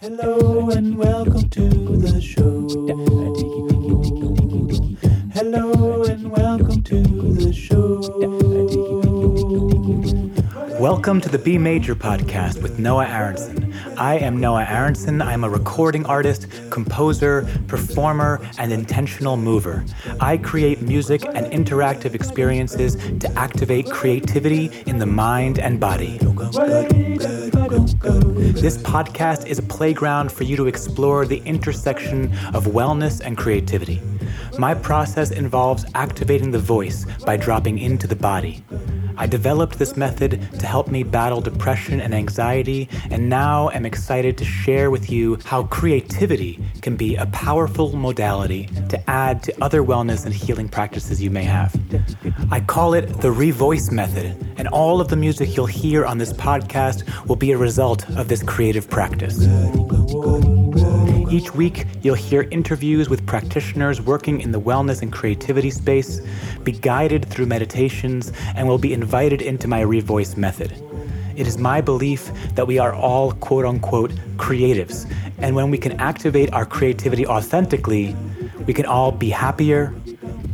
Hello and welcome to the show. Hello and welcome to the show. Welcome to the B Major podcast with Noah Aronson. I am Noah Aronson. I'm a recording artist, composer, performer, and intentional mover. I create music and interactive experiences to activate creativity in the mind and body. This podcast is a playground for you to explore the intersection of wellness and creativity. My process involves activating the voice by dropping into the body. I developed this method to help me battle depression and anxiety, and now am excited to share with you how creativity can be a powerful modality to add to other wellness and healing practices you may have. I call it the Revoice Method, and all of the music you'll hear on this podcast will be a result of this creative practice. Each week, you'll hear interviews with practitioners working in the wellness and creativity space, be guided through meditations, and will be invited into my Revoice method. It is my belief that we are all quote unquote creatives, and when we can activate our creativity authentically, we can all be happier,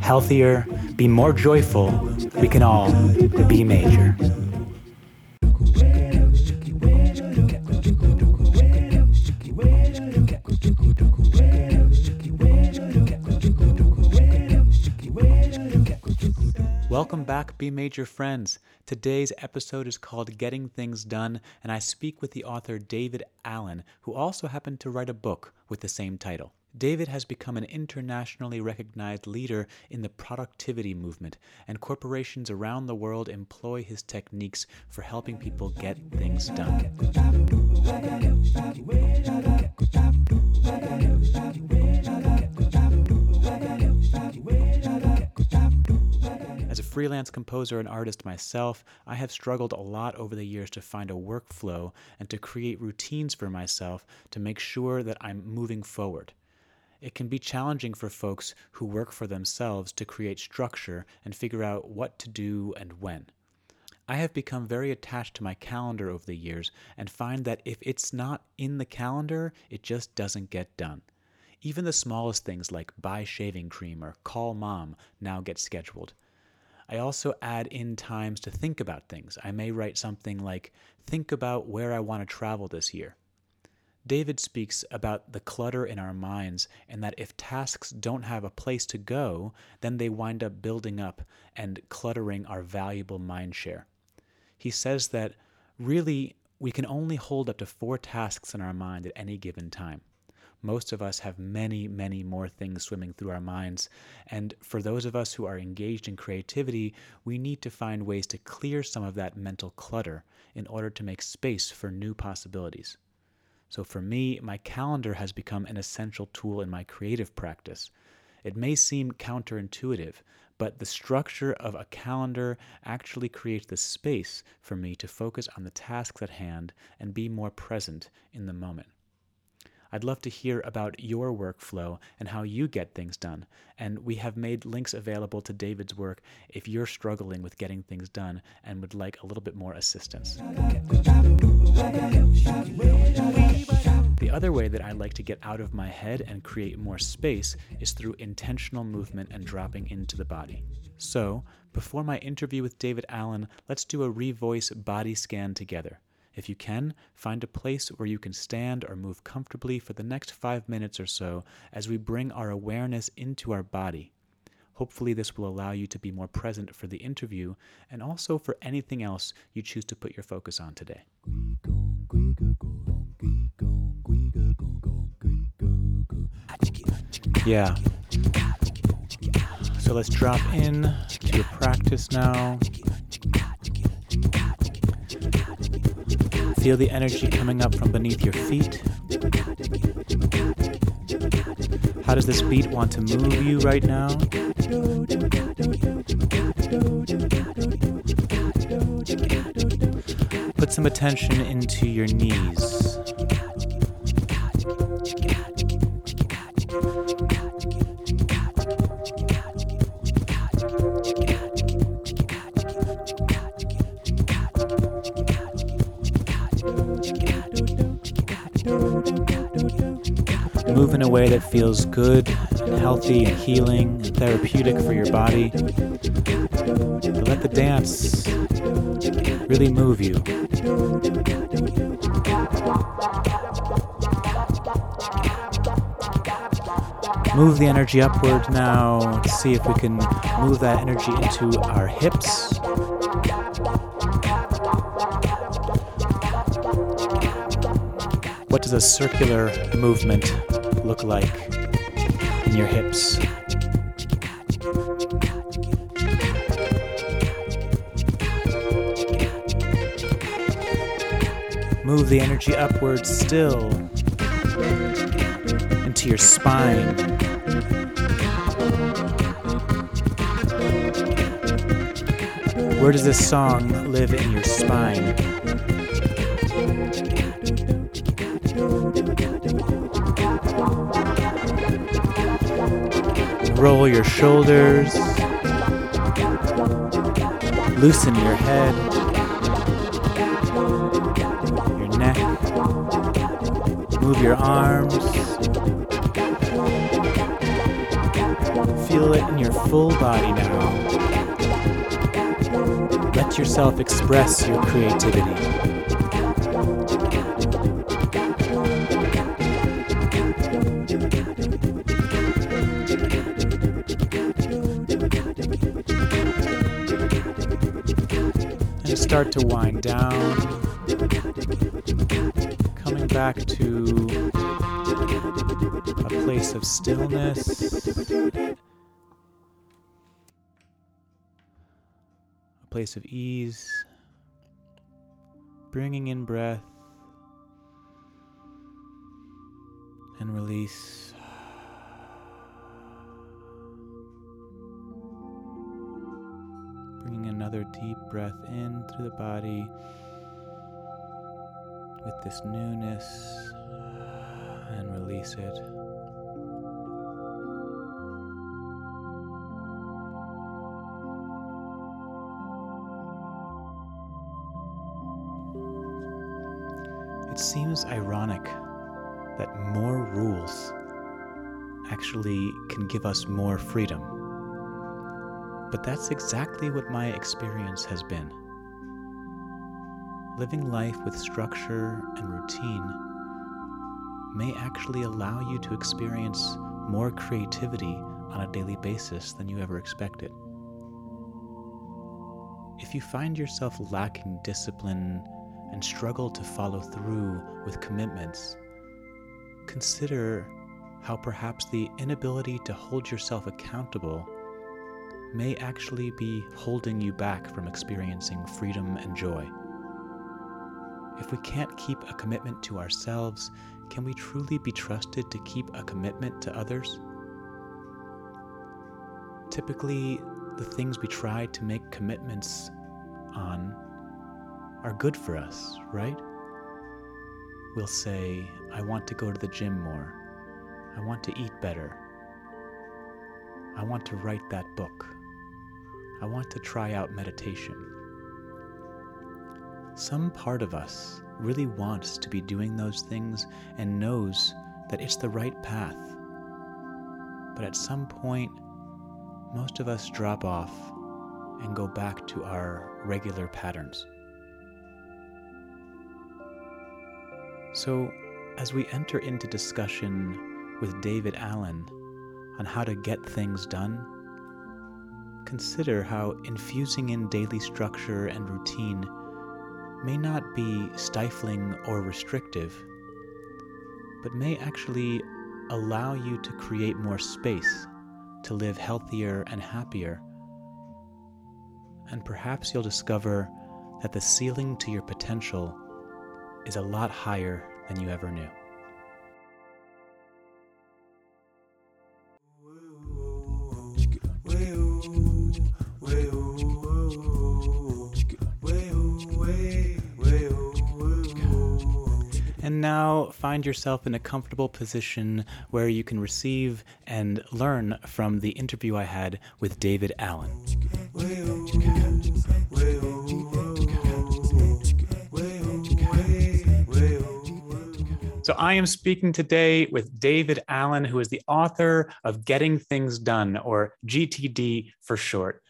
healthier, be more joyful, we can all be major. Welcome back, B Major friends. Today's episode is called Getting Things Done, and I speak with the author David Allen, who also happened to write a book with the same title. David has become an internationally recognized leader in the productivity movement, and corporations around the world employ his techniques for helping people get things done. As a freelance composer and artist myself, I have struggled a lot over the years to find a workflow and to create routines for myself to make sure that I'm moving forward. It can be challenging for folks who work for themselves to create structure and figure out what to do and when. I have become very attached to my calendar over the years and find that if it's not in the calendar, it just doesn't get done. Even the smallest things like buy shaving cream or call mom now get scheduled. I also add in times to think about things. I may write something like, Think about where I want to travel this year. David speaks about the clutter in our minds and that if tasks don't have a place to go, then they wind up building up and cluttering our valuable mind share. He says that really we can only hold up to four tasks in our mind at any given time. Most of us have many, many more things swimming through our minds. And for those of us who are engaged in creativity, we need to find ways to clear some of that mental clutter in order to make space for new possibilities. So for me, my calendar has become an essential tool in my creative practice. It may seem counterintuitive, but the structure of a calendar actually creates the space for me to focus on the tasks at hand and be more present in the moment. I'd love to hear about your workflow and how you get things done. And we have made links available to David's work if you're struggling with getting things done and would like a little bit more assistance. The other way that I like to get out of my head and create more space is through intentional movement and dropping into the body. So, before my interview with David Allen, let's do a revoice body scan together. If you can, find a place where you can stand or move comfortably for the next five minutes or so as we bring our awareness into our body. Hopefully, this will allow you to be more present for the interview and also for anything else you choose to put your focus on today. Yeah. So let's drop in to your practice now. Feel the energy coming up from beneath your feet. How does this beat want to move you right now? Put some attention into your knees. In a way that feels good and healthy and healing and therapeutic for your body. But let the dance really move you. Move the energy upward now. to See if we can move that energy into our hips. What does a circular movement look like in your hips? Move the energy upwards still into your spine. Where does this song live in your spine? Roll your shoulders. Loosen your head, your neck. Move your arms. Feel it in your full body now. Let yourself express your creativity. Start to wind down, coming back to a place of stillness, a place of ease, bringing in breath. And release. Bringing another deep breath in through the body with this newness uh, and release it. It seems ironic that more rules actually can give us more freedom. But that's exactly what my experience has been. Living life with structure and routine may actually allow you to experience more creativity on a daily basis than you ever expected. If you find yourself lacking discipline and struggle to follow through with commitments, consider how perhaps the inability to hold yourself accountable may actually be holding you back from experiencing freedom and joy. If we can't keep a commitment to ourselves, can we truly be trusted to keep a commitment to others? Typically, the things we try to make commitments on are good for us, right? We'll say, I want to go to the gym more. I want to eat better. I want to write that book. I want to try out meditation. Some part of us really wants to be doing those things and knows that it's the right path. But at some point, most of us drop off and go back to our regular patterns. So, as we enter into discussion with David Allen on how to get things done, consider how infusing in daily structure and routine may not be stifling or restrictive, but may actually allow you to create more space to live healthier and happier. And perhaps you'll discover that the ceiling to your potential is a lot higher than you ever knew. Now find yourself in a comfortable position where you can receive and learn from the interview I had with David Allen. So I am speaking today with David Allen, who is the author of Getting Things Done, or GTD for short,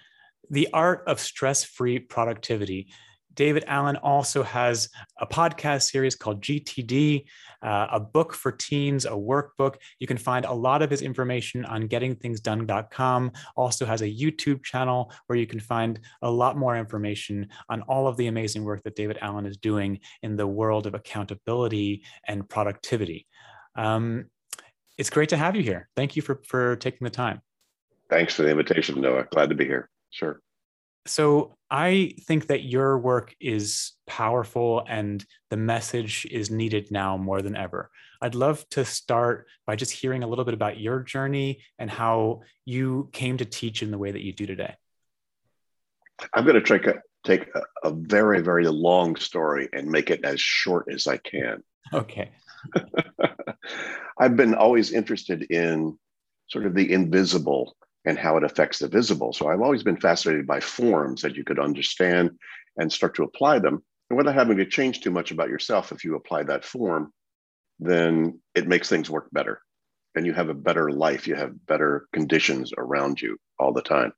The Art of Stress Free Productivity. David Allen also has a podcast series called GTD, uh, a book for teens, a workbook. You can find a lot of his information on gettingthingsdone.com. Also has a YouTube channel where you can find a lot more information on all of the amazing work that David Allen is doing in the world of accountability and productivity. Um, it's great to have you here. Thank you for, for taking the time. Thanks for the invitation, Noah. Glad to be here. Sure. So I think that your work is powerful and the message is needed now more than ever. I'd love to start by just hearing a little bit about your journey and how you came to teach in the way that you do today. I'm going to take a, take a, a very, very long story and make it as short as I can. Okay. I've been always interested in sort of the invisible and how it affects the visible. So I've always been fascinated by forms that you could understand and start to apply them. And without having to change too much about yourself, if you apply that form, then it makes things work better. And you have a better life, you have better conditions around you all the time.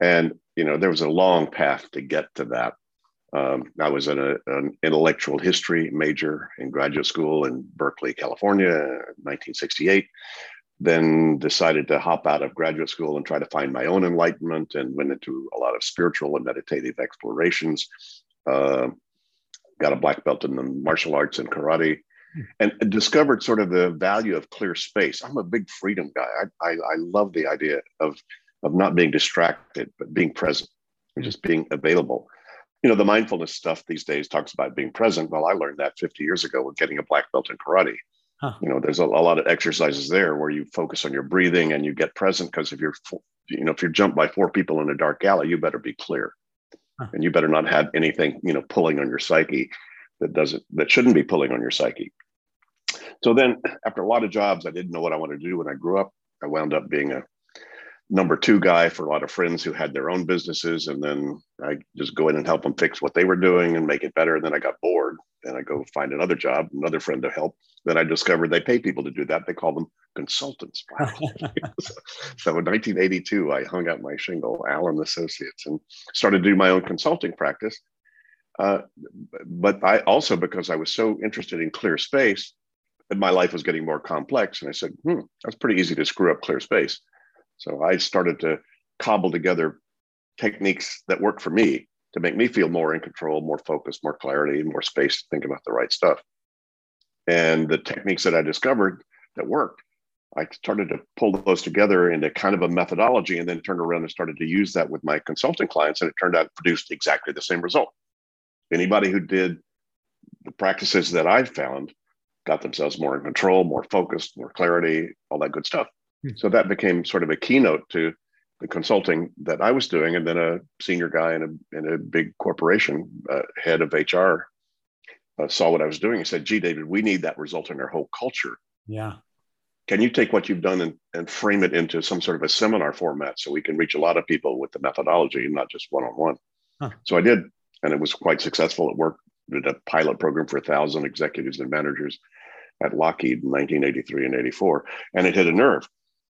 And, you know, there was a long path to get to that. Um, I was a, an intellectual history major in graduate school in Berkeley, California, 1968 then decided to hop out of graduate school and try to find my own enlightenment and went into a lot of spiritual and meditative explorations. Uh, got a black belt in the martial arts and karate hmm. and discovered sort of the value of clear space. I'm a big freedom guy. I, I, I love the idea of, of not being distracted, but being present and just being available. You know, the mindfulness stuff these days talks about being present. Well, I learned that 50 years ago with getting a black belt in karate. Huh. You know, there's a, a, lot of exercises there where you focus on your breathing and you get present because if you're, you know, if you're jumped by four people in a dark alley, you better be clear, huh. and you better not have anything, you know, pulling on your psyche that doesn't that shouldn't be pulling on your psyche. So then, after a lot of jobs, I didn't know what I wanted to do when I grew up. I wound up being a number two guy for a lot of friends who had their own businesses. And then I just go in and help them fix what they were doing and make it better. And then I got bored. And I go find another job, another friend to help. Then I discovered they pay people to do that. They call them consultants. so in 1982, I hung out my shingle, Allen Associates, and started to do my own consulting practice. Uh, but I also, because I was so interested in clear space, my life was getting more complex. And I said, hmm, that's pretty easy to screw up clear space. So I started to cobble together techniques that work for me to make me feel more in control, more focused, more clarity, more space to think about the right stuff. And the techniques that I discovered that worked, I started to pull those together into kind of a methodology and then turned around and started to use that with my consulting clients. And it turned out produced exactly the same result. Anybody who did the practices that I found got themselves more in control, more focused, more clarity, all that good stuff. Hmm. So that became sort of a keynote to the consulting that I was doing. And then a senior guy in a, in a big corporation, uh, head of HR, uh, saw what I was doing and said, Gee, David, we need that result in our whole culture. Yeah. Can you take what you've done and, and frame it into some sort of a seminar format so we can reach a lot of people with the methodology and not just one on one? So I did. And it was quite successful. It worked. Did a pilot program for a thousand executives and managers at Lockheed in 1983 and 84. And it hit a nerve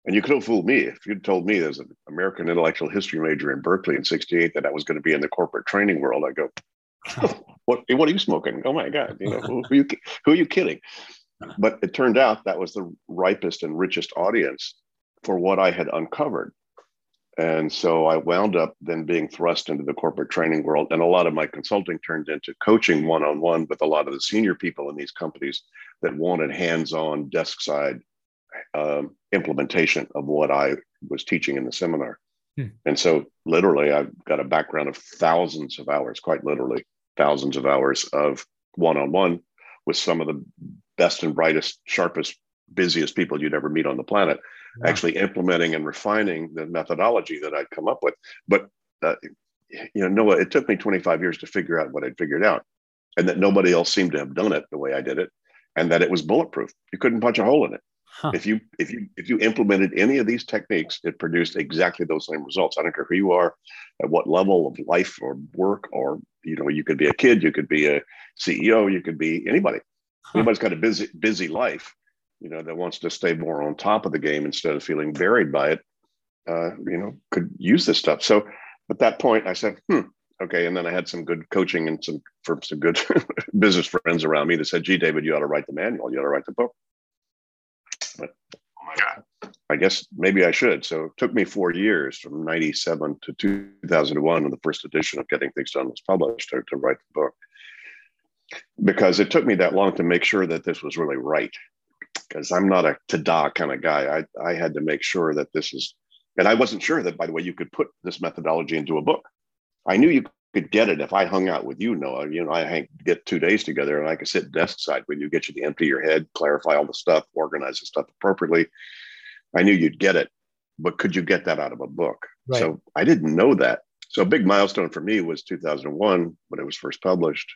and you could have fooled me if you'd told me as an American intellectual history major in Berkeley in 68 that I was going to be in the corporate training world. I go, what, what are you smoking? Oh my God, you know, who, who, are you, who are you kidding? But it turned out that was the ripest and richest audience for what I had uncovered. And so I wound up then being thrust into the corporate training world. And a lot of my consulting turned into coaching one on one with a lot of the senior people in these companies that wanted hands on desk side um, implementation of what I was teaching in the seminar. Hmm. And so, literally, I've got a background of thousands of hours, quite literally, thousands of hours of one on one with some of the best and brightest, sharpest, busiest people you'd ever meet on the planet, wow. actually implementing and refining the methodology that I'd come up with. But, uh, you know, Noah, it took me 25 years to figure out what I'd figured out, and that nobody else seemed to have done it the way I did it, and that it was bulletproof. You couldn't punch a hole in it. Huh. If you if you if you implemented any of these techniques, it produced exactly those same results. I don't care who you are, at what level of life or work, or you know, you could be a kid, you could be a CEO, you could be anybody. Huh. Anybody's got a busy busy life, you know, that wants to stay more on top of the game instead of feeling buried by it, uh, you know, could use this stuff. So at that point, I said, hmm, okay. And then I had some good coaching and some from some good business friends around me that said, gee, David, you ought to write the manual. You ought to write the book. But oh my God, I guess maybe I should. So it took me four years from 97 to 2001 when the first edition of Getting Things Done was published to, to write the book. Because it took me that long to make sure that this was really right. Because I'm not a ta-da kind of guy. I, I had to make sure that this is, and I wasn't sure that, by the way, you could put this methodology into a book. I knew you could get it if I hung out with you, Noah. You know, I hang, get two days together and I could sit desk side with you, get you to empty your head, clarify all the stuff, organize the stuff appropriately. I knew you'd get it, but could you get that out of a book? Right. So I didn't know that. So a big milestone for me was 2001 when it was first published.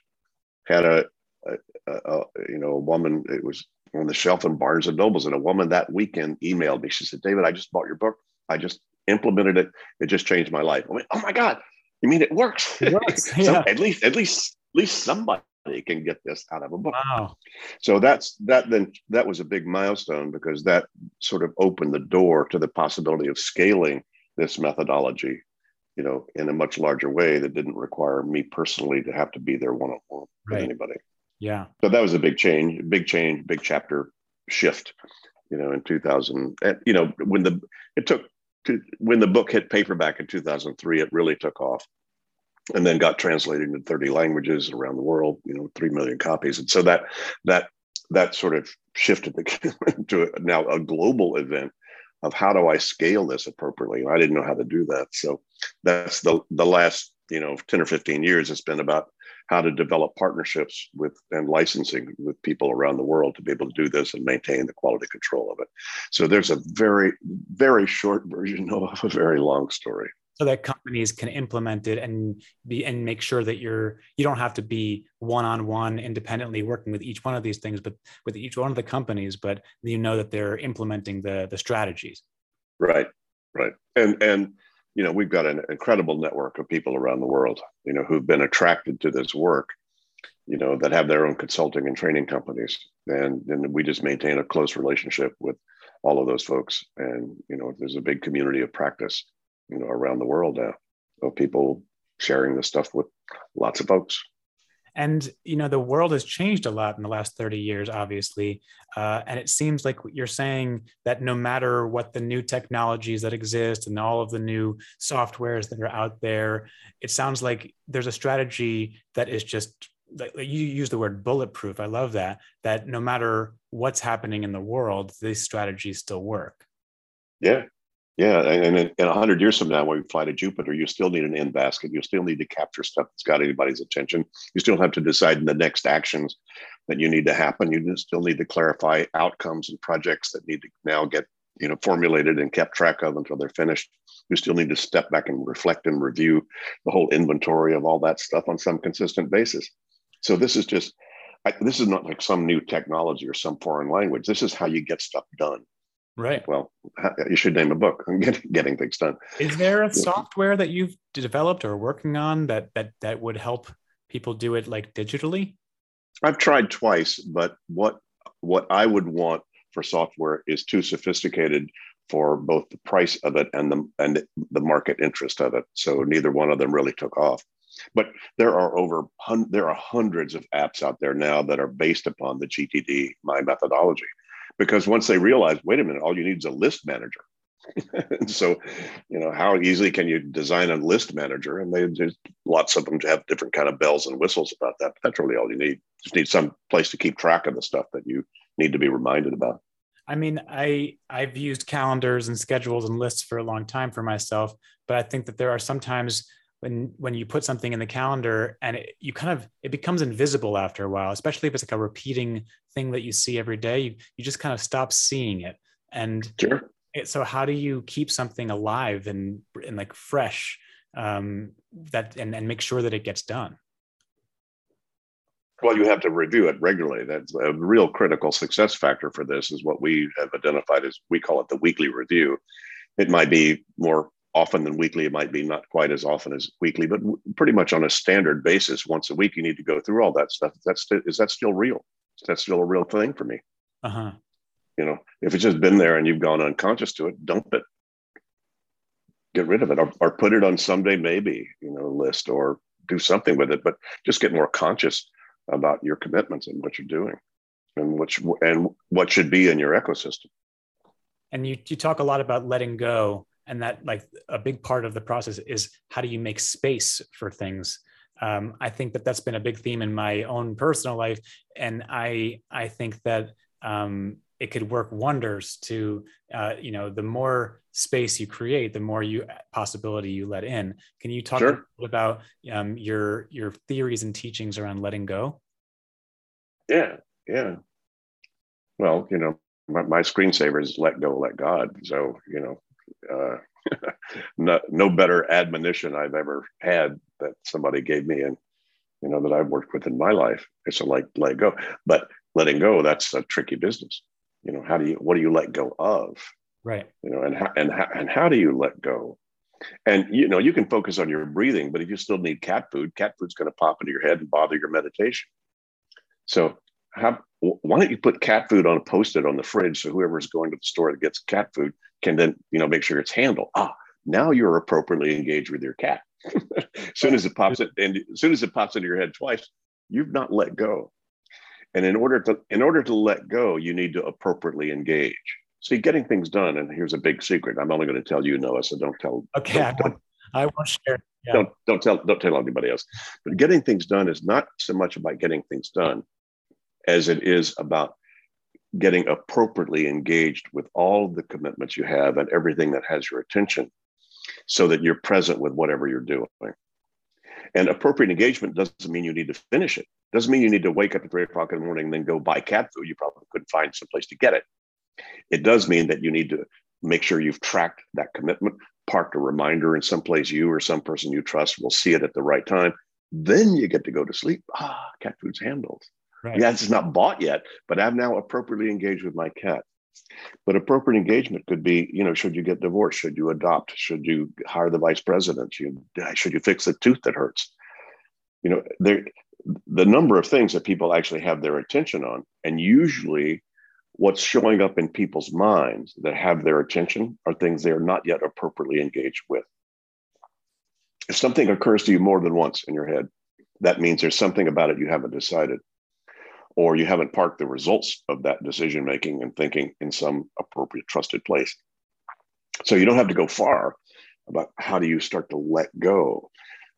Had a, a, a, a you know a woman. It was on the shelf in Barnes and Nobles, and a woman that weekend emailed me. She said, "David, I just bought your book. I just implemented it. It just changed my life." I went, "Oh my god!" You mean it works? It works. Yeah. at least, at least, at least somebody can get this out of a book. Wow. So that's that. Then that was a big milestone because that sort of opened the door to the possibility of scaling this methodology, you know, in a much larger way that didn't require me personally to have to be there one on one with anybody. Yeah. So that was a big change, big change, big chapter shift. You know, in 2000, you know, when the it took to, when the book hit paperback in 2003, it really took off and then got translated into 30 languages around the world, you know, 3 million copies. And so that, that, that sort of shifted the, to now a global event of how do I scale this appropriately? I didn't know how to do that. So that's the, the last, you know, 10 or 15 years, it's been about how to develop partnerships with and licensing with people around the world to be able to do this and maintain the quality control of it. So there's a very, very short version of a very long story. So that companies can implement it and be and make sure that you're you don't have to be one-on-one independently working with each one of these things, but with each one of the companies, but you know that they're implementing the the strategies. Right, right, and and you know, we've got an incredible network of people around the world, you know, who've been attracted to this work, you know, that have their own consulting and training companies. And, and we just maintain a close relationship with all of those folks. And, you know, there's a big community of practice, you know, around the world now of people sharing this stuff with lots of folks and you know the world has changed a lot in the last 30 years obviously uh, and it seems like you're saying that no matter what the new technologies that exist and all of the new softwares that are out there it sounds like there's a strategy that is just like you use the word bulletproof. I love that that no matter what's happening in the world these strategies still work. Yeah yeah, and in, in 100 years from now, when we fly to Jupiter, you still need an in basket. You still need to capture stuff that's got anybody's attention. You still have to decide in the next actions that you need to happen. You still need to clarify outcomes and projects that need to now get you know formulated and kept track of until they're finished. You still need to step back and reflect and review the whole inventory of all that stuff on some consistent basis. So this is just I, this is not like some new technology or some foreign language. This is how you get stuff done. Right. Well, you should name a book on getting, getting things done. Is there a software that you've developed or working on that that that would help people do it like digitally? I've tried twice, but what what I would want for software is too sophisticated for both the price of it and the and the market interest of it. So neither one of them really took off. But there are over there are hundreds of apps out there now that are based upon the GTD my methodology because once they realize, wait a minute, all you need is a list manager. so, you know, how easily can you design a list manager? And they just lots of them to have different kind of bells and whistles about that. That's really all you need. Just need some place to keep track of the stuff that you need to be reminded about. I mean, I I've used calendars and schedules and lists for a long time for myself, but I think that there are sometimes when when you put something in the calendar and it, you kind of it becomes invisible after a while especially if it's like a repeating thing that you see every day you, you just kind of stop seeing it. And sure. it, so how do you keep something alive and and like fresh um, that and, and make sure that it gets done? Well you have to review it regularly. That's a real critical success factor for this is what we have identified as we call it the weekly review. It might be more often than weekly. It might be not quite as often as weekly, but pretty much on a standard basis, once a week, you need to go through all that stuff. That's is that still real? that's still a real thing for me. Uh-huh. You know, if it's just been there and you've gone unconscious to it, dump it. Get rid of it or, or put it on someday maybe, you know, list or do something with it, but just get more conscious about your commitments and what you're doing and what and what should be in your ecosystem. And you you talk a lot about letting go and that like a big part of the process is how do you make space for things? Um, i think that that's been a big theme in my own personal life. And i i think that um, it could work wonders to uh, you know the more space you create the more you possibility you let in. Can you talk sure. about um, your your theories and teachings around letting go? Yeah yeah. Well you know my, my screensaver is let go let god. So you know uh, no, no better admonition I've ever had that somebody gave me and you know that I've worked with in my life. It's a like let go, but letting go that's a tricky business. You know, how do you what do you let go of? Right. You know, and how, and how, and how do you let go? And you know, you can focus on your breathing, but if you still need cat food, cat food's going to pop into your head and bother your meditation. So, how, why don't you put cat food on a post-it on the fridge so whoever's going to the store that gets cat food can then you know make sure it's handled. Ah, now you're appropriately engaged with your cat. as soon as it pops it, and as soon as it pops into your head twice, you've not let go. And in order to in order to let go, you need to appropriately engage. See, getting things done, and here's a big secret. I'm only going to tell you, Noah, so don't tell. Okay, don't, don't, I won't share. Yeah. Don't don't tell don't tell anybody else. But getting things done is not so much about getting things done as it is about getting appropriately engaged with all the commitments you have and everything that has your attention so that you're present with whatever you're doing. And appropriate engagement doesn't mean you need to finish it. Doesn't mean you need to wake up at three o'clock in the morning and then go buy cat food. You probably couldn't find some place to get it. It does mean that you need to make sure you've tracked that commitment, parked a reminder in some place you or some person you trust will see it at the right time. Then you get to go to sleep. Ah, cat food's handled. Right. Yeah, it's not bought yet, but I've now appropriately engaged with my cat. But appropriate engagement could be, you know, should you get divorced? Should you adopt? Should you hire the vice president? Should, uh, should you fix the tooth that hurts? You know, there the number of things that people actually have their attention on, and usually what's showing up in people's minds that have their attention are things they are not yet appropriately engaged with. If something occurs to you more than once in your head, that means there's something about it you haven't decided or you haven't parked the results of that decision making and thinking in some appropriate trusted place. So you don't have to go far about how do you start to let go.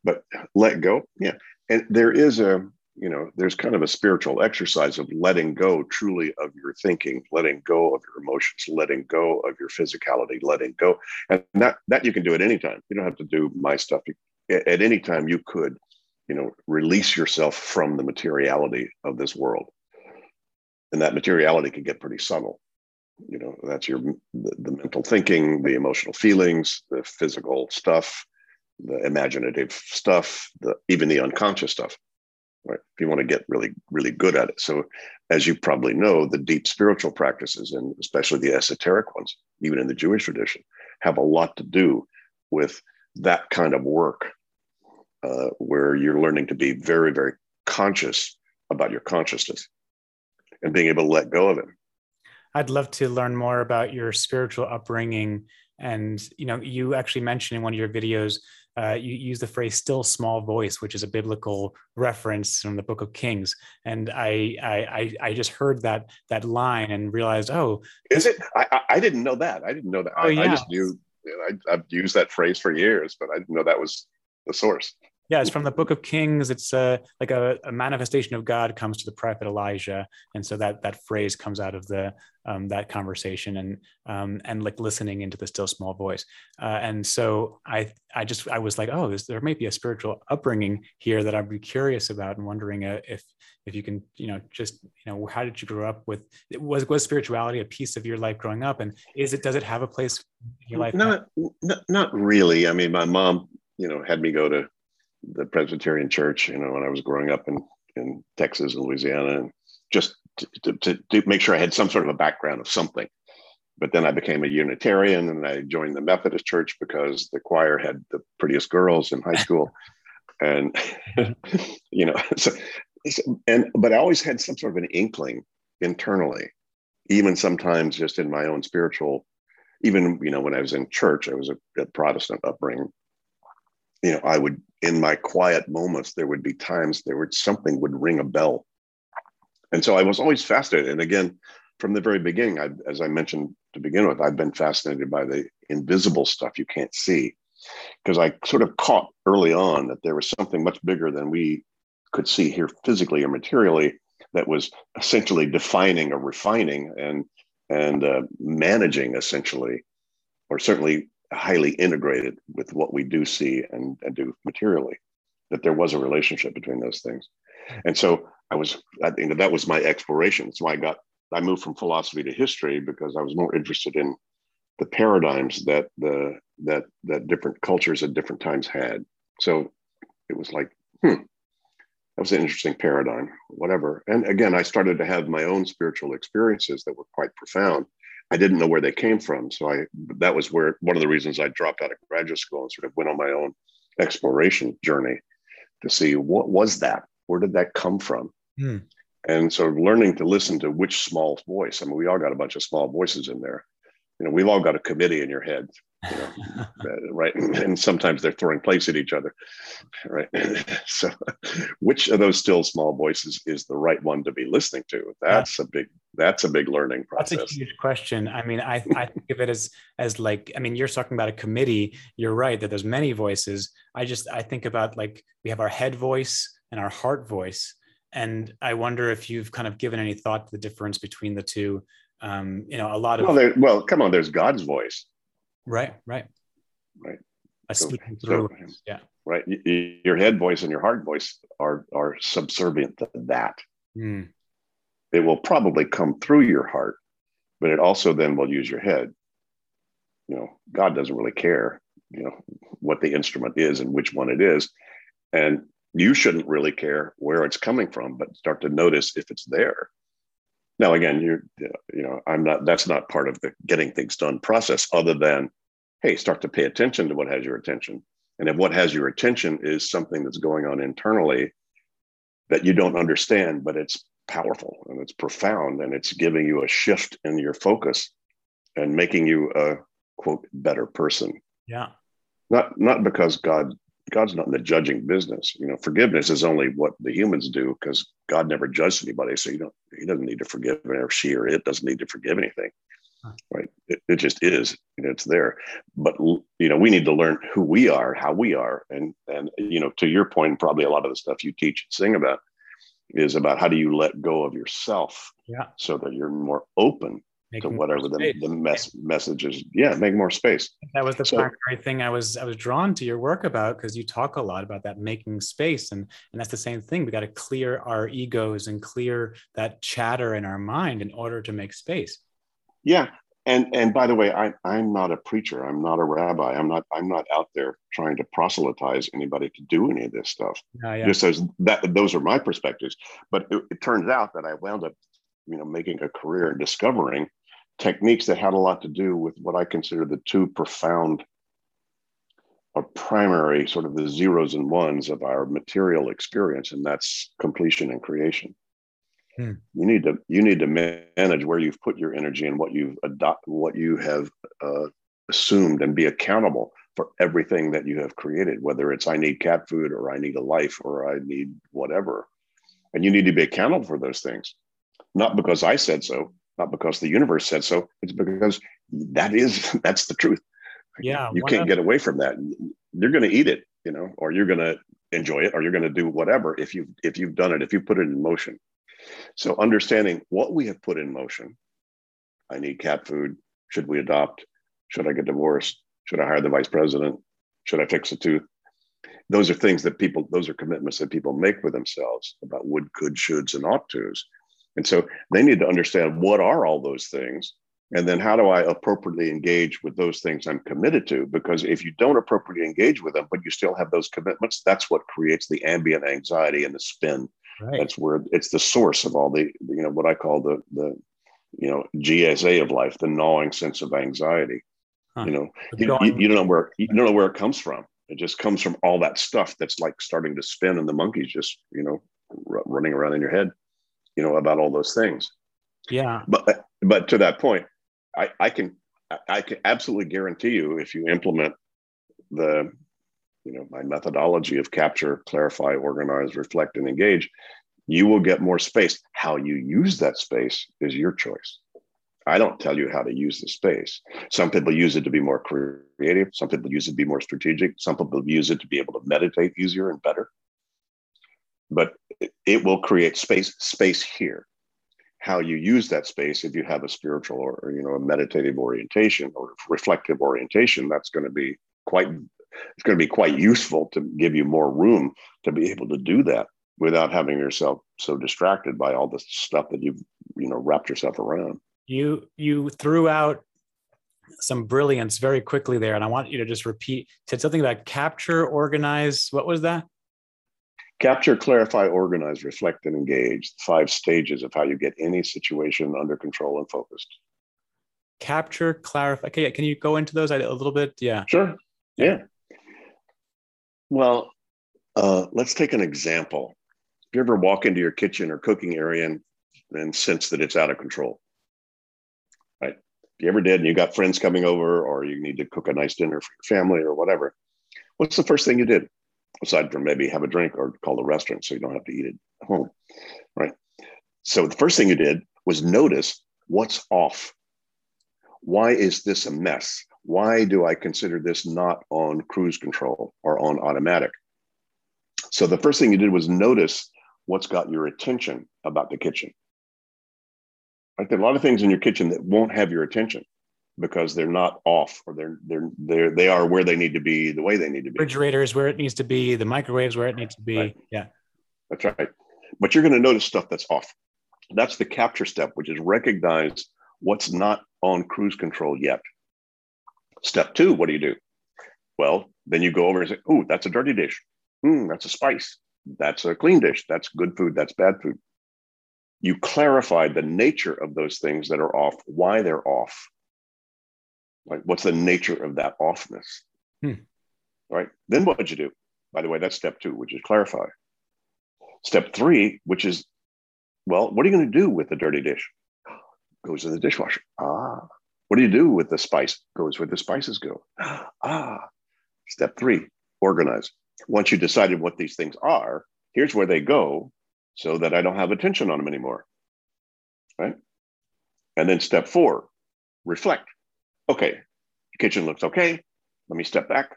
But let go yeah and there is a you know there's kind of a spiritual exercise of letting go truly of your thinking letting go of your emotions letting go of your physicality letting go. And that that you can do at any time. You don't have to do my stuff. At any time you could you know release yourself from the materiality of this world. And that materiality can get pretty subtle. You know that's your the, the mental thinking the emotional feelings the physical stuff the imaginative stuff the even the unconscious stuff right? If you want to get really really good at it. So as you probably know the deep spiritual practices and especially the esoteric ones even in the jewish tradition have a lot to do with that kind of work uh, where you're learning to be very, very conscious about your consciousness and being able to let go of it. I'd love to learn more about your spiritual upbringing. And you know, you actually mentioned in one of your videos, uh, you use the phrase "still small voice," which is a biblical reference from the Book of Kings. And I, I, I just heard that that line and realized, oh, is it? I, I didn't know that. I didn't know that. Oh, I, yeah. I just knew. I, I've used that phrase for years, but I didn't know that was the source. Yeah, it's from the Book of Kings. It's uh, like a, a, manifestation of God comes to the prophet Elijah, and so that that phrase comes out of the um, that conversation and um, and like listening into the still small voice. Uh, and so I I just I was like, oh, this, there might be a spiritual upbringing here that I'd be curious about and wondering uh, if if you can you know just you know how did you grow up with was was spirituality a piece of your life growing up and is it does it have a place in your life? Not not, not really. I mean, my mom you know had me go to the Presbyterian Church, you know, when I was growing up in, in Texas and Louisiana, and just to, to, to make sure I had some sort of a background of something. But then I became a Unitarian and I joined the Methodist Church because the choir had the prettiest girls in high school. and, you know, so, and but I always had some sort of an inkling internally, even sometimes just in my own spiritual, even you know when I was in church, I was a, a Protestant upbringing. You know, I would in my quiet moments there would be times there would something would ring a bell, and so I was always fascinated. And again, from the very beginning, I, as I mentioned to begin with, I've been fascinated by the invisible stuff you can't see, because I sort of caught early on that there was something much bigger than we could see here physically or materially that was essentially defining or refining and and uh, managing essentially or certainly highly integrated with what we do see and, and do materially that there was a relationship between those things and so i was i think that, that was my exploration so i got i moved from philosophy to history because i was more interested in the paradigms that the that that different cultures at different times had so it was like hmm that was an interesting paradigm, whatever. And again, I started to have my own spiritual experiences that were quite profound. I didn't know where they came from. So I that was where one of the reasons I dropped out of graduate school and sort of went on my own exploration journey to see what was that? Where did that come from? Hmm. And so learning to listen to which small voice. I mean, we all got a bunch of small voices in there. You know, we've all got a committee in your head you know, right? And sometimes they're throwing plates at each other, right? so, which of those still small voices is the right one to be listening to? That's yeah. a big that's a big learning process. That's a huge question. I mean, I I think of it as as like I mean, you're talking about a committee. You're right that there's many voices. I just I think about like we have our head voice and our heart voice, and I wonder if you've kind of given any thought to the difference between the two. Um, you know, a lot of well, there, well, come on, there's God's voice Right, right, right. A so, through, so, yeah. Right, your head voice and your heart voice are are subservient to that. Mm. It will probably come through your heart, but it also then will use your head. You know, God doesn't really care, you know, what the instrument is and which one it is, and you shouldn't really care where it's coming from, but start to notice if it's there. Now, again, you're, you know, I'm not, that's not part of the getting things done process other than hey, start to pay attention to what has your attention. And if what has your attention is something that's going on internally that you don't understand, but it's powerful and it's profound and it's giving you a shift in your focus and making you a quote better person. Yeah. Not not because God God's not in the judging business. You know, forgiveness is only what the humans do because God never judged anybody. So you don't he doesn't need to forgive or she or it doesn't need to forgive anything right. It, it just is you know, it's there. But you know we need to learn who we are how we are and and you know to your point probably a lot of the stuff you teach and sing about is about how do you let go of yourself yeah. so that you're more open make to whatever the, the mess yeah. messages yeah make more space. That was the so, primary thing i was i was drawn to your work about because you talk a lot about that making space and and that's the same thing. We got to clear our egos and clear that chatter in our mind in order to make space yeah. And and by the way, I, I'm not a preacher. I'm not a rabbi. I'm not I'm not out there trying to proselytize anybody to do any of this stuff. Uh, yeah. Just as that those are my perspectives. But it, it turns out that I wound up, you know, making a career in discovering techniques that had a lot to do with what I consider the two profound or primary sort of the zeros and ones of our material experience, and that's completion and creation. Hmm. You need to you need to manage where you've put your energy and what you've adopt what you have uh, assumed and be accountable for everything that you have created. Whether it's I need cat food or I need a life or I need whatever, and you need to be accountable for those things, not because I said so, not because the universe said so. It's because that is that's the truth. Yeah, you can't get away from that. You're going to eat it, you know, or you're going to enjoy it, or you're going to do whatever if you if you've done it if you put it in motion so understanding what we have put in motion. I need cat food. Should we adopt? Should I get divorced? Should I hire the vice president? Should I fix a tooth? Those are things that people, those are commitments that people make for themselves about would, could, shoulds, and ought tos. And so they need to understand what are all those things and then how do I appropriately engage with those things I'm committed to? Because if you don't appropriately engage with them, but you still have those commitments, that's what creates the ambient anxiety and the spin Right. That's where it's the source of all the, you know, what I call the, the, you know, GSA of life, the gnawing sense of anxiety. Huh. You know, you, you, you, don't know where, you don't know where it comes from. It just comes from all that stuff that's like starting to spin and the monkeys just, you know, r- running around in your head, you know, about all those things. Yeah. But uh, but to that point, I, I can I can absolutely guarantee you if you implement the you know my methodology of capture, clarify, organize, reflect, and engage, you will get more space. How you use that space is your choice. I don't tell you how to use the space. Some people use it to be more creative. Some people use it to be more strategic. Some people use it to be able to meditate easier and better. But it will create space, space here. How you use that space, if you have a spiritual or you know a meditative orientation or reflective orientation, that's going to be quite it's going to be quite useful to give you more room to be able to do that without having yourself so distracted by all the stuff that you've you know wrapped yourself around. You you threw out some brilliance very quickly there and i want you to just repeat said something about capture organize what was that? Capture clarify organize reflect and engage five stages of how you get any situation under control and focused. Capture clarify okay can you go into those a little bit? Yeah. Sure. Yeah well uh, let's take an example if you ever walk into your kitchen or cooking area and, and sense that it's out of control right? if you ever did and you got friends coming over or you need to cook a nice dinner for your family or whatever, what's the first thing you did? Aside from maybe have a drink or call the restaurant so you don't have to eat it at home, right? So the first thing you did was notice what's off. Why is this a mess? Why do I consider this not on cruise control or on automatic? So the first thing you did was notice what's got your attention about the kitchen. Like there are a lot of things in your kitchen that won't have your attention because they're not off or they're they're they're they are where they need to be the way they need to be. Refrigerators where it needs to be, the microwaves where it needs to be. Right. Yeah. That's right. But you're going to notice stuff that's off. That's the capture step, which is recognize what's not on cruise control yet. Step two, what do you do? Well, then you go over and say, oh, that's a dirty dish. Hmm, that's a spice. That's a clean dish. That's good food. That's bad food you clarified the nature of those things that are off, why they're off. Like, what's the nature of that offness? Hmm. Right. Then what did you do? By the way, that's step two, which is clarify. Step three, which is, well, what are you going to do with the dirty dish? Goes in the dishwasher. Ah. What do you do with the spice? Goes where the spices go. Ah. Step three, organize. Once you decided what these things are, here's where they go so that I don't have attention on them anymore. Right. And then step four, reflect. Okay, the kitchen looks okay. Let me step back.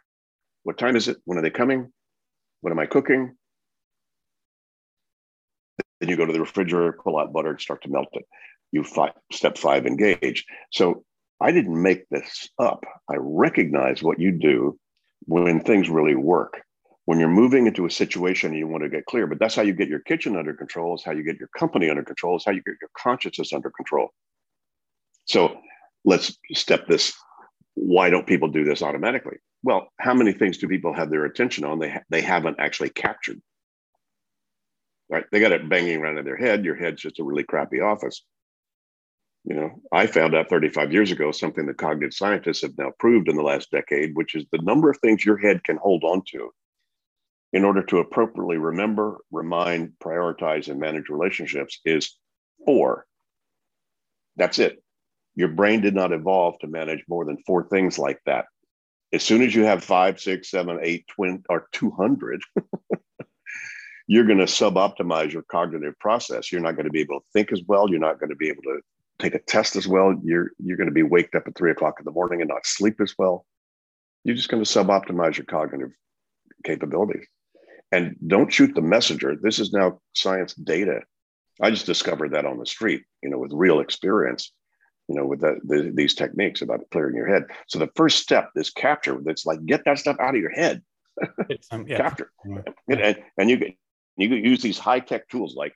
What time is it? When are they coming? What am I cooking? Then you go to the refrigerator, pull out butter, and start to melt it. You five, step five, engage. So I didn't make this up. I recognize what you do when things really work. When you're moving into a situation you want to get clear but that's how you get your kitchen under control is how you get your company under control is how you get your consciousness under control. So let's step this why don't people do this automatically? Well how many things do people have their attention on they, ha- they haven't actually captured? Right? They got it banging around in their head. Your head's just a really crappy office you know i found out 35 years ago something that cognitive scientists have now proved in the last decade which is the number of things your head can hold on to in order to appropriately remember, remind, prioritize, and manage relationships is four. That's it. Your brain did not evolve to manage more than four things like that. As soon as you have five, six, seven, eight, twin, or 200, you're going to sub-optimize your cognitive process. You're not going to be able to think as well. You're not going to be able to take a test as well. You're you're going to be waked up at three o'clock in the morning and not sleep as well. You're just going to sub-optimize your cognitive capabilities. And don't shoot the messenger. This is now science data. I just discovered that on the street, you know, with real experience, you know, with the, the, these techniques about clearing your head. So the first step is capture. That's like get that stuff out of your head. Um, yeah. capture, yeah. And, and you you use these high tech tools like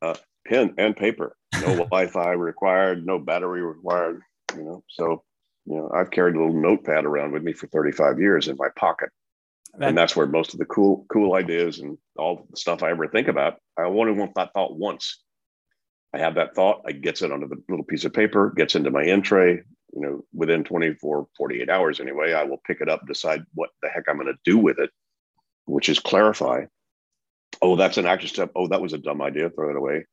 uh, pen and paper. No Wi-Fi required. No battery required. You know, so you know, I've carried a little notepad around with me for 35 years in my pocket that, and that's where most of the cool cool ideas and all the stuff I ever think about, I only want that thought once. I have that thought, I gets it onto the little piece of paper, gets into my in tray. You know, within 24, 48 hours anyway, I will pick it up, decide what the heck I'm going to do with it, which is clarify. oh, that's an action step. Oh, that was a dumb idea. Throw it away.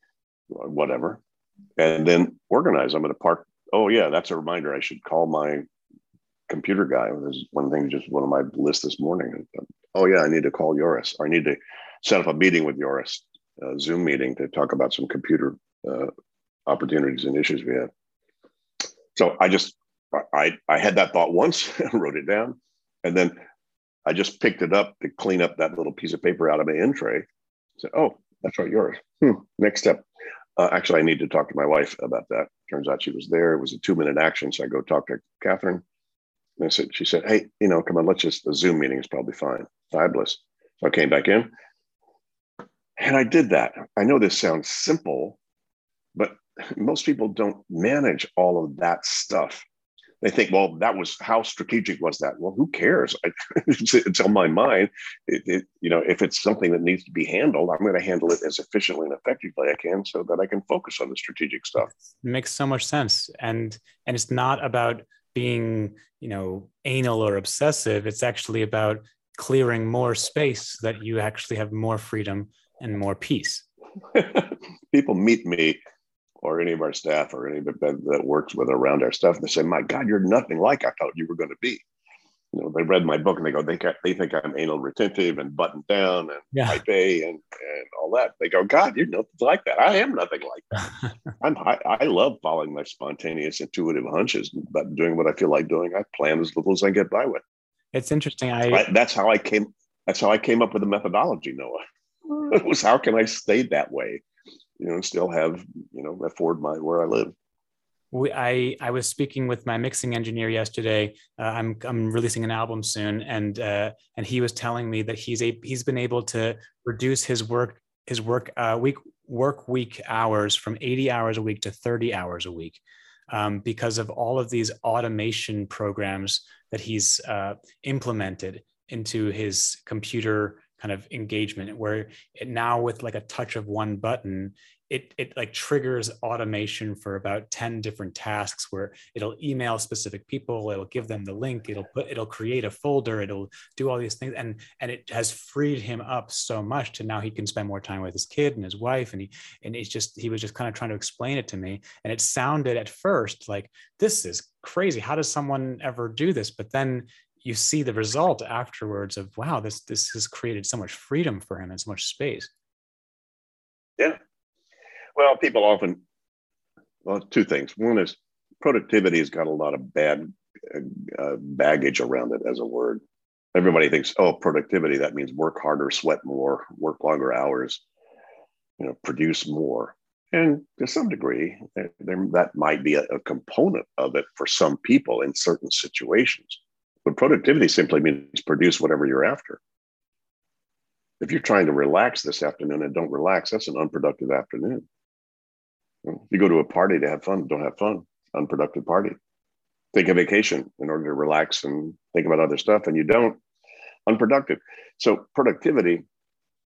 Whatever. And then organize. I'm going to park. Oh, yeah, that's a reminder. I should call my computer guy. There's one thing, just one of my lists this morning. Oh, yeah, I need to call Joris. Or I need to set up a meeting with Joris, a Zoom meeting to talk about some computer uh, opportunities and issues we have. So I just, I, I had that thought once, wrote it down, and then I just picked it up to clean up that little piece of paper out of my in tray. Said, "Oh, that's right, Joris." Hmm. Next step. Uh, actually, I need to talk to my wife about that. Turns out she was there. It was a two-minute action, so I go talk to Catherine. And I said, she said, "Hey, you know, come on, let's just the Zoom meeting is probably fine. Fabulous." So I came back in, and I did that. I know this sounds simple, but most people don't manage all of that stuff they think, well, that was how strategic was that? Well, who cares? It's, it's, on my mind. It, it, you know, if it's something that needs to be handled, I'm going to handle it as efficiently and effectively I can, so that I can focus on the strategic stuff. It makes so much sense, and and it's not about being, you know, anal or obsessive. It's actually about clearing more space so that you actually have more freedom and more peace. People meet me or any of our staff or any that, that works with around our stuff. They say, "My God, you're nothing like I thought you were going to be." You know, they read my book and they go, they they think I'm anal retentive and buttoned down and yeah. type A and and all that. They go, God, you're nothing like that. I am nothing like that. I'm I, I love following my spontaneous, intuitive hunches, but doing what I feel like doing. I plan as little as I get by with. It's interesting. I, I that's how I came. That's how I came up with the methodology, Noah. Hmm. it was how can I stay that way you know, still have, you know, afford my where I live. We, I I was speaking with my mixing engineer yesterday. Uh, I'm I'm releasing an album soon, and uh, and he was telling me that he's a he's been able to reduce his work his work uh, week work week hours from 80 hours a week to 30 hours a week um, because of all of these automation programs that he's uh, implemented into his computer kind of engagement where it now with like a touch of one button it it like triggers automation for about 10 different tasks where it'll email specific people it'll give them the link it'll put it'll create a folder it'll do all these things and and it has freed him up so much to now he can spend more time with his kid and his wife and he and it's just he was just kind of trying to explain it to me and it sounded at first like this is crazy. How does someone ever do this? But then you see the result afterwards of wow this this has created so much freedom for him and so much space. Yeah. Well people often well two things. One is productivity has got a lot of bad uh, baggage around it as a word. Everybody thinks oh productivity that means work harder sweat more work longer hours you know produce more. And to some degree there, there, that might be a, a component of it for some people in certain situations but productivity simply means produce whatever you're after. If you're trying to relax this afternoon and don't relax, that's an unproductive afternoon. You go to a party to have fun, don't have fun, unproductive party. Take a vacation in order to relax and think about other stuff, and you don't, unproductive. So productivity,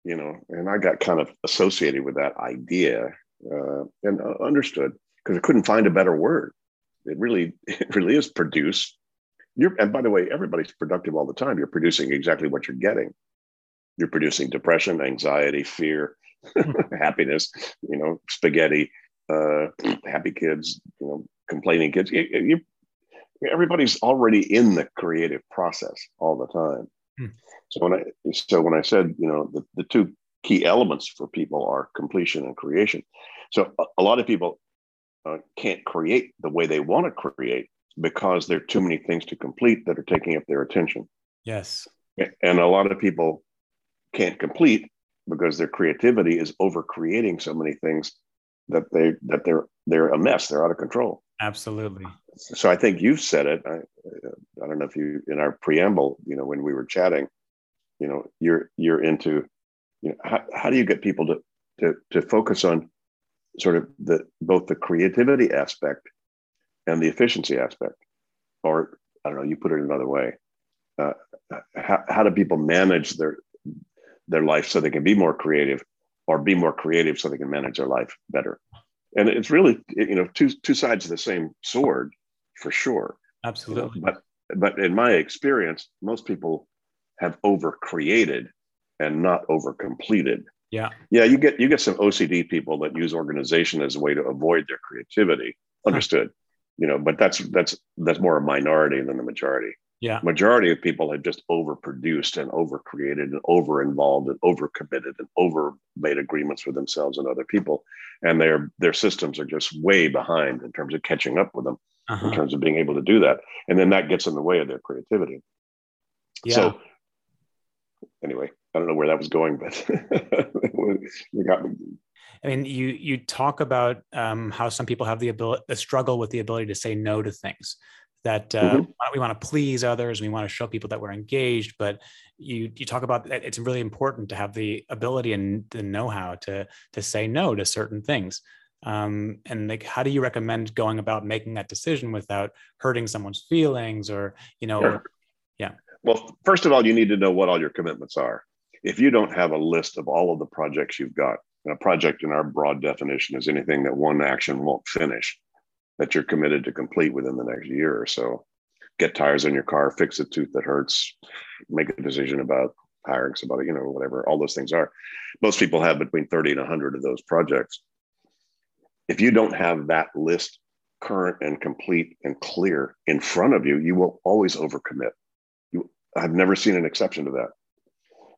you know, and I got kind of associated with that idea uh, and uh, understood because I couldn't find a better word. It really, it really is produce you're, and by the way, everybody's productive all the time. You're producing exactly what you're getting. You're producing depression, anxiety, fear, happiness, you know, spaghetti, uh, happy kids, you know, complaining kids. You, you, everybody's already in the creative process all the time. Hmm. So when I so when I said, you know, the, the two key elements for people are completion and creation. So a, a lot of people uh, can't create the way they want to create because there are too many things to complete that are taking up their attention. Yes. And a lot of people can't complete because their creativity is over creating so many things that they that they're they're a mess. They're out of control. Absolutely. So I think you've said it. I, I don't know if you in our preamble, you know, when we were chatting, you know, you're you're into, you know, how, how do you get people to to to focus on sort of the both the creativity aspect and the efficiency aspect or i don't know you put it another way uh, how, how do people manage their their life so they can be more creative or be more creative so they can manage their life better and it's really you know two two sides of the same sword for sure absolutely you know, but but in my experience most people have over created and not over completed Yeah. Yeah, you get you get some OCD people that use organization as a way to avoid their creativity. Understood. You know, but that's that's that's more a minority than the majority. Yeah. Majority of people have just overproduced and overcreated and over involved and overcommitted and over made agreements with themselves and other people. And their their systems are just way behind in terms of catching up with them, uh-huh. in terms of being able to do that. And then that gets in the way of their creativity. Yeah. So anyway, I don't know where that was going, but you got me. I mean, you you talk about um, how some people have the ability, the struggle with the ability to say no to things. That uh, mm-hmm. we want to please others, we want to show people that we're engaged. But you you talk about it's really important to have the ability and the know-how to to say no to certain things. Um, and like, how do you recommend going about making that decision without hurting someone's feelings, or you know, sure. yeah. Well, first of all, you need to know what all your commitments are if you don't have a list of all of the projects you've got, a project in our broad definition is anything that one action won't finish that you're committed to complete within the next year or so. Get tires on your car, fix a tooth that hurts, make a decision about hiring somebody, you know, whatever all those things are. Most people have between 30 and 100 of those projects. If you don't have that list current and complete and clear in front of you, you will always overcommit. You, I've never seen an exception to that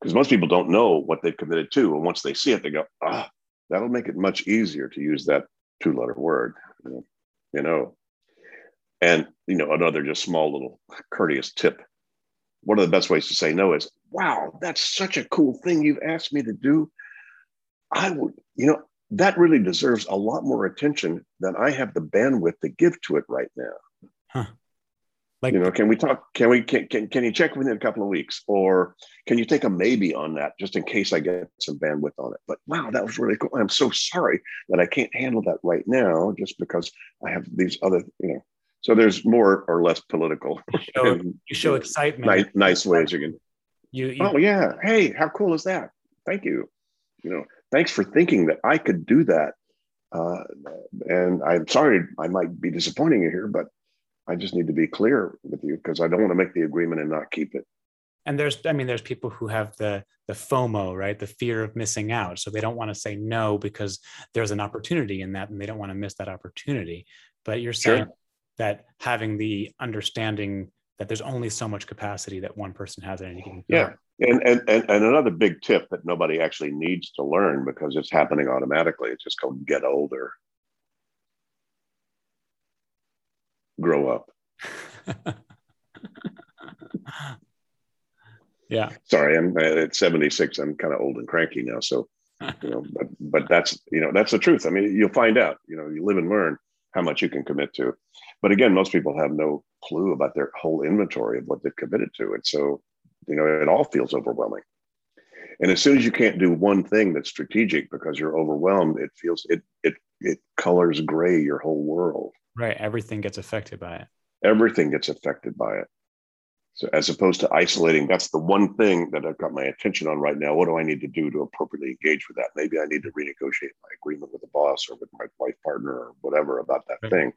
because most people don't know what they've committed to. And once they see it, they go, ah, that'll make it much easier to use that two letter word, you know. And, you know, another just small little courteous tip. One of the best ways to say no is, wow, that's such a cool thing you've asked me to do. I would, you know, that really deserves a lot more attention than I have the bandwidth to give to it right now. Huh. Like, you know, can we talk? Can we can, can can you check within a couple of weeks, or can you take a maybe on that, just in case I get some bandwidth on it? But wow, that was really cool. I'm so sorry that I can't handle that right now, just because I have these other, you know. So there's more or less political. You show, and, you show excitement. Nice, nice ways you can. You, you, oh yeah, hey, how cool is that? Thank you. You know, thanks for thinking that I could do that. Uh, and I'm sorry I might be disappointing you here, but I just need to be clear with you because I don't want to make the agreement and not keep it. And there's, I mean, there's people who have the the FOMO, right? The fear of missing out. So they don't want to say no because there's an opportunity in that, and they don't want to miss that opportunity. But you're saying sure. that having the understanding that there's only so much capacity that one person has at any given time. Yeah. And, and, and, and another big tip that nobody actually needs to learn because it's happening automatically. It's just called get older. Grow up. yeah. Sorry, I'm uh, at 76. I'm kind of old and cranky now. So, you know, but but that's you know that's the truth. I mean, you'll find out. You know, you live and learn how much you can commit to. But again, most people have no clue about their whole inventory of what they've committed to, and so you know it all feels overwhelming. And as soon as you can't do one thing that's strategic because you're overwhelmed, it feels it it it colors gray your whole world. Right. Everything gets affected by it. Everything gets affected by it. So as opposed to isolating, that's the one thing that I've got my attention on right now. What do I need to do to appropriately engage with that? Maybe I need to renegotiate my agreement with the boss or with my life partner or whatever about that right. thing.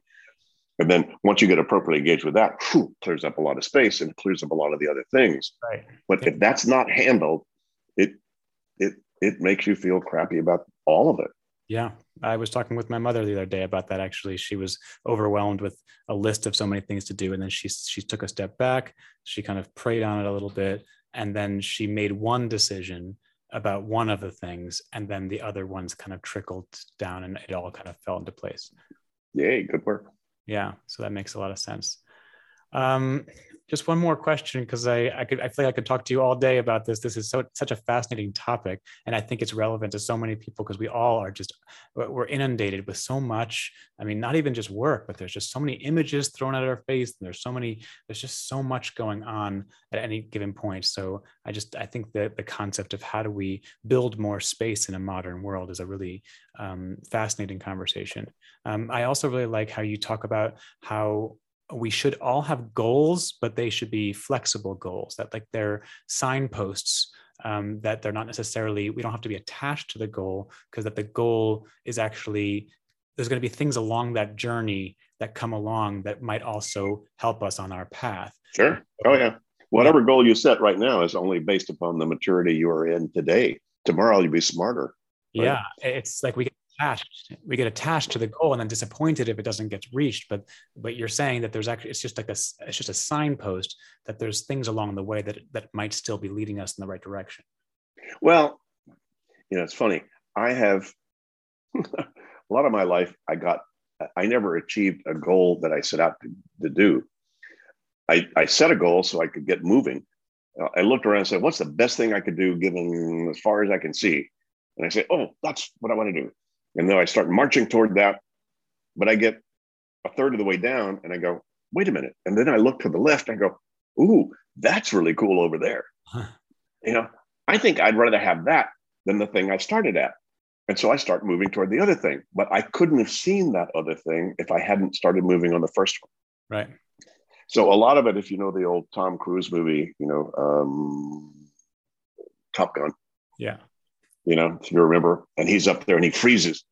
And then once you get appropriately engaged with that, whew, clears up a lot of space and clears up a lot of the other things. Right. But if that's not handled, it it it makes you feel crappy about all of it. Yeah. I was talking with my mother the other day about that. Actually, she was overwhelmed with a list of so many things to do, and then she she took a step back. She kind of prayed on it a little bit, and then she made one decision about one of the things, and then the other ones kind of trickled down, and it all kind of fell into place. Yay! Good work. Yeah, so that makes a lot of sense. Um, just one more question because I, I could I feel like I could talk to you all day about this. This is so such a fascinating topic, and I think it's relevant to so many people because we all are just we're inundated with so much. I mean, not even just work, but there's just so many images thrown at our face, and there's so many there's just so much going on at any given point. So I just I think that the concept of how do we build more space in a modern world is a really um, fascinating conversation. Um, I also really like how you talk about how we should all have goals, but they should be flexible goals that like they're signposts um, that they're not necessarily, we don't have to be attached to the goal because that the goal is actually, there's going to be things along that journey that come along that might also help us on our path. Sure. Oh yeah. Whatever yeah. goal you set right now is only based upon the maturity you are in today. tomorrow you'll be smarter. Right? Yeah, it's like we attached. We get attached to the goal and then disappointed if it doesn't get reached. But but you're saying that there's actually it's just like a it's just a signpost that there's things along the way that that might still be leading us in the right direction. Well, you know, it's funny. I have a lot of my life. I got I never achieved a goal that I set out to, to do. I, I set a goal so I could get moving. I looked around and said, what's the best thing I could do given as far as I can see? And I say, oh, that's what I want to do. And then I start marching toward that. But I get a third of the way down and I go, wait a minute. And then I look to the left and I go, ooh, that's really cool over there. Huh. You know, I think I'd rather have that than the thing I started at. And so I start moving toward the other thing. But I couldn't have seen that other thing if I hadn't started moving on the first one. Right. So a lot of it, if you know the old Tom Cruise movie, you know, um, Top Gun. Yeah. You know, if you remember, and he's up there and he freezes,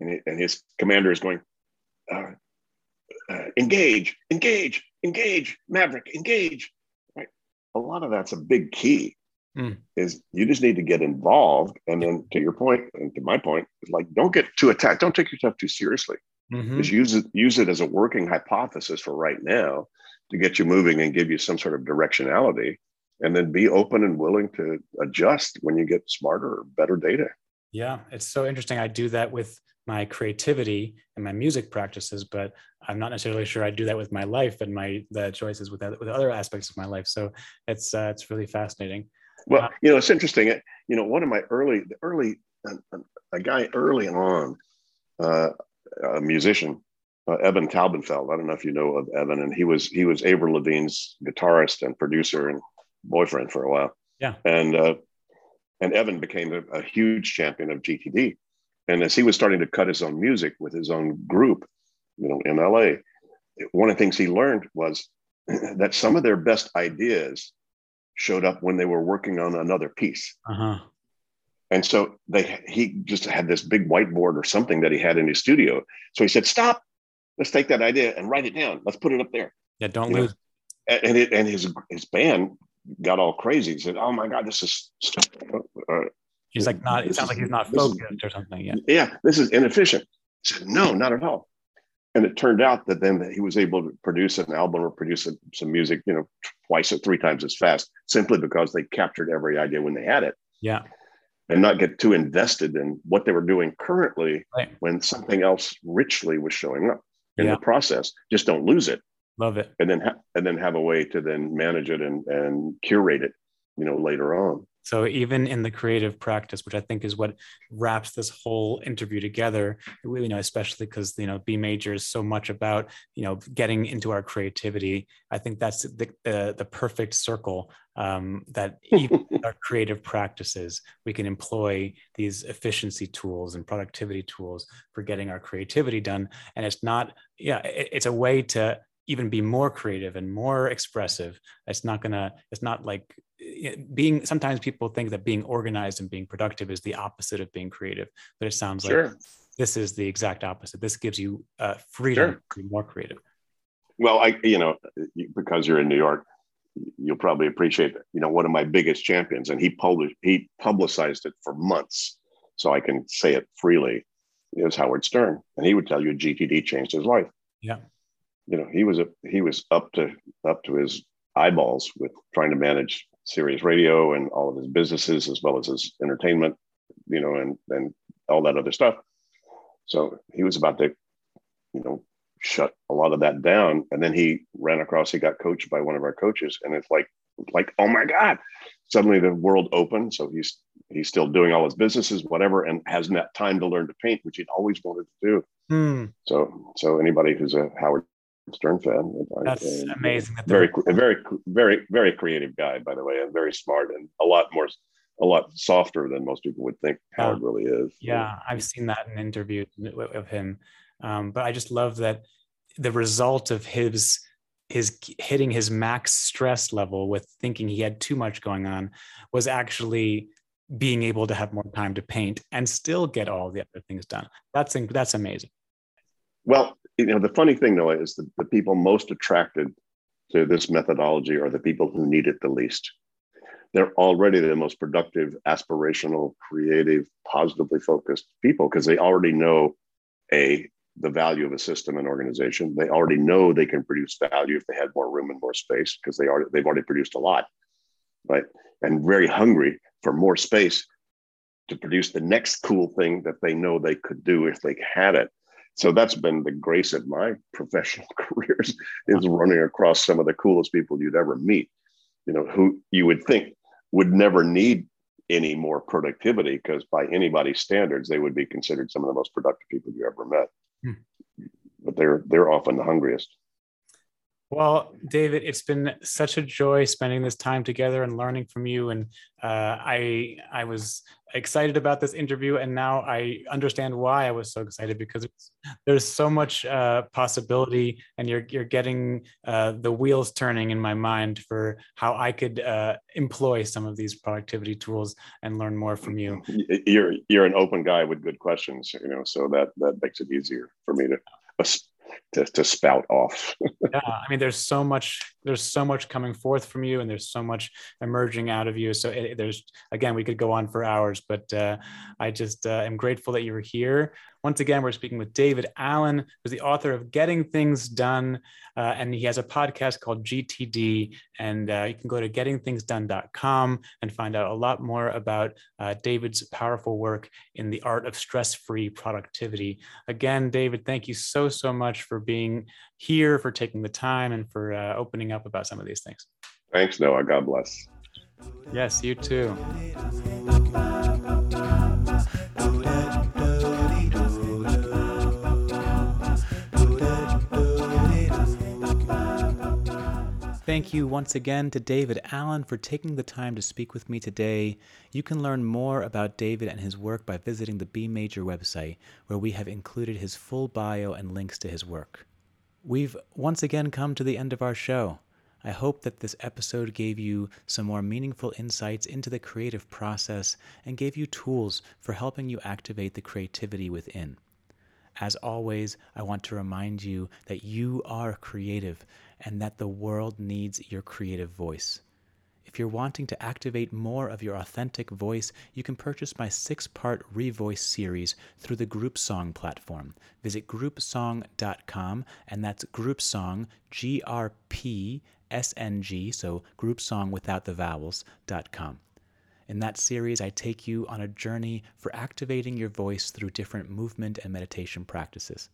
and, he, and his commander is going, uh, uh, engage, engage, engage, Maverick, engage. Right. A lot of that's a big key. Mm. Is you just need to get involved, and then to your point, and to my point, like don't get too attacked. Don't take yourself too seriously. Mm-hmm. Just use it use it as a working hypothesis for right now, to get you moving and give you some sort of directionality and then be open and willing to adjust when you get smarter or better data. Yeah it's so interesting. I do that with my creativity and my music practices but i'm not necessarily sure i do that with my life and my the choices with, with other aspects of my life. So it's uh, it's really fascinating. Well uh, you know it's interesting. You know one of my early the early a, guy early on uh, a musician uh, Evan Taubenfeld. I don't know if you know of Evan, and he was he was Avril Lavigne's guitarist and producer and boyfriend for a while. Yeah, and uh, and Evan became a, a, huge champion of GTD, and as he was starting to cut his own music with his own group, you know, in LA, one of the things he learned was that some of their best ideas showed up when they were working on another piece. Uh-huh. And so they he just had this big whiteboard or something that he had in his studio. So he said, "Stop, let's take that idea and write it down. Let's put it up there. Yeah, don't you lose. Know? And it, and his his band got all crazy. He said, "Oh my God, this is." Uh, he's like not. It sounds like he's not focused is, or something. Yeah. Yeah, this is inefficient. He said, "No, not at all." And it turned out that then he was able to produce an album or produce a, some music, you know, twice or three times as fast, simply because they captured every idea when they had it. Yeah and not get too invested in what they were doing currently right. when something else richly was showing up in yeah. the process. Just don't lose it. Love it. And then ha- and then have a way to then manage it and and curate it, you know, later on. So even in the creative practice, which I think is what wraps this whole interview together, you know, especially because you know B major is so much about you know getting into our creativity. I think that's the the, the perfect circle um, that even our creative practices we can employ these efficiency tools and productivity tools for getting our creativity done. And it's not yeah, it, it's a way to even be more creative and more expressive. It's not gonna. It's not like being sometimes people think that being organized and being productive is the opposite of being creative but it sounds sure. like this is the exact opposite this gives you uh, freedom sure. to be more creative well i you know because you're in new york you'll probably appreciate that you know one of my biggest champions and he published he publicized it for months so i can say it freely is howard stern and he would tell you gtd changed his life yeah you know he was a he was up to up to his eyeballs with trying to manage Sirius Radio and all of his businesses as well as his entertainment, you know, and and all that other stuff. So he was about to, you know, shut a lot of that down. And then he ran across, he got coached by one of our coaches, and it's like, like, oh my God. Suddenly the world opened. So he's he's still doing all his businesses, whatever, and has that time to learn to paint, which he'd always wanted to do. Hmm. So so anybody who's a Howard Stern fan. That's amazing. Very, very, very, very creative guy, by the way, and very smart and a lot more, a lot softer than most people would think yeah. Howard really is. Yeah, I've seen that in interviews of him. Um, but I just love that the result of his his hitting his max stress level with thinking he had too much going on was actually being able to have more time to paint and still get all the other things done. That's that's amazing. Well, you know, the funny thing though is that the people most attracted to this methodology are the people who need it the least. they're already the most productive, aspirational, creative, positively focused people because they already know a the value of a system and organization. They already know they can produce value if they had more room and more space because they are they've already produced a lot, right? And very hungry for more space to produce the next cool thing that they know they could do if they had it. So that's been the grace of my professional careers is running across some of the coolest people you'd ever meet. You know, who you would think would never need any more productivity because by anybody's standards, they would be considered some of the most productive people you ever met. Hmm. But they're they're often the hungriest. Well, David, it's been such a joy spending this time together and learning from you. And uh, I I was excited about this interview, and now I understand why I was so excited because there's so much uh, possibility, and you're you're getting uh, the wheels turning in my mind for how I could uh, employ some of these productivity tools and learn more from you. You're you're an open guy with good questions, you know, so that that makes it easier for me to to, to spout off. yeah, I mean, there's so much, there's so much coming forth from you, and there's so much emerging out of you. So it, there's, again, we could go on for hours, but uh, I just uh, am grateful that you were here. Once again, we're speaking with David Allen, who's the author of Getting Things Done, uh, and he has a podcast called GTD. And uh, you can go to gettingthingsdone.com and find out a lot more about uh, David's powerful work in the art of stress free productivity. Again, David, thank you so, so much for being here, for taking the time, and for uh, opening up about some of these things. Thanks, Noah. God bless. Yes, you too. Thank you once again to David Allen for taking the time to speak with me today. You can learn more about David and his work by visiting the B Major website, where we have included his full bio and links to his work. We've once again come to the end of our show. I hope that this episode gave you some more meaningful insights into the creative process and gave you tools for helping you activate the creativity within. As always, I want to remind you that you are creative and that the world needs your creative voice. If you're wanting to activate more of your authentic voice, you can purchase my six part Revoice series through the GroupSong platform. Visit groupsong.com, and that's GroupSong, G R P S N G, so GroupSong without the vowels.com. In that series, I take you on a journey for activating your voice through different movement and meditation practices.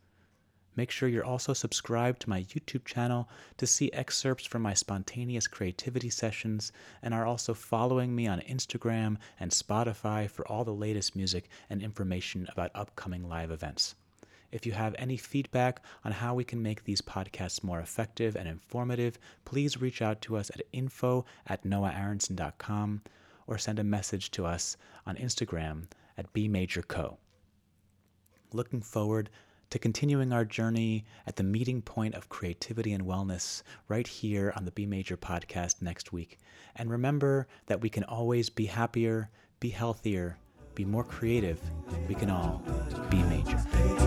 Make sure you're also subscribed to my YouTube channel to see excerpts from my spontaneous creativity sessions and are also following me on Instagram and Spotify for all the latest music and information about upcoming live events. If you have any feedback on how we can make these podcasts more effective and informative, please reach out to us at info at noaharonson.com or send a message to us on Instagram at bmajorco. Looking forward to continuing our journey at the meeting point of creativity and wellness right here on the B Major podcast next week. And remember that we can always be happier, be healthier, be more creative. We can all be major.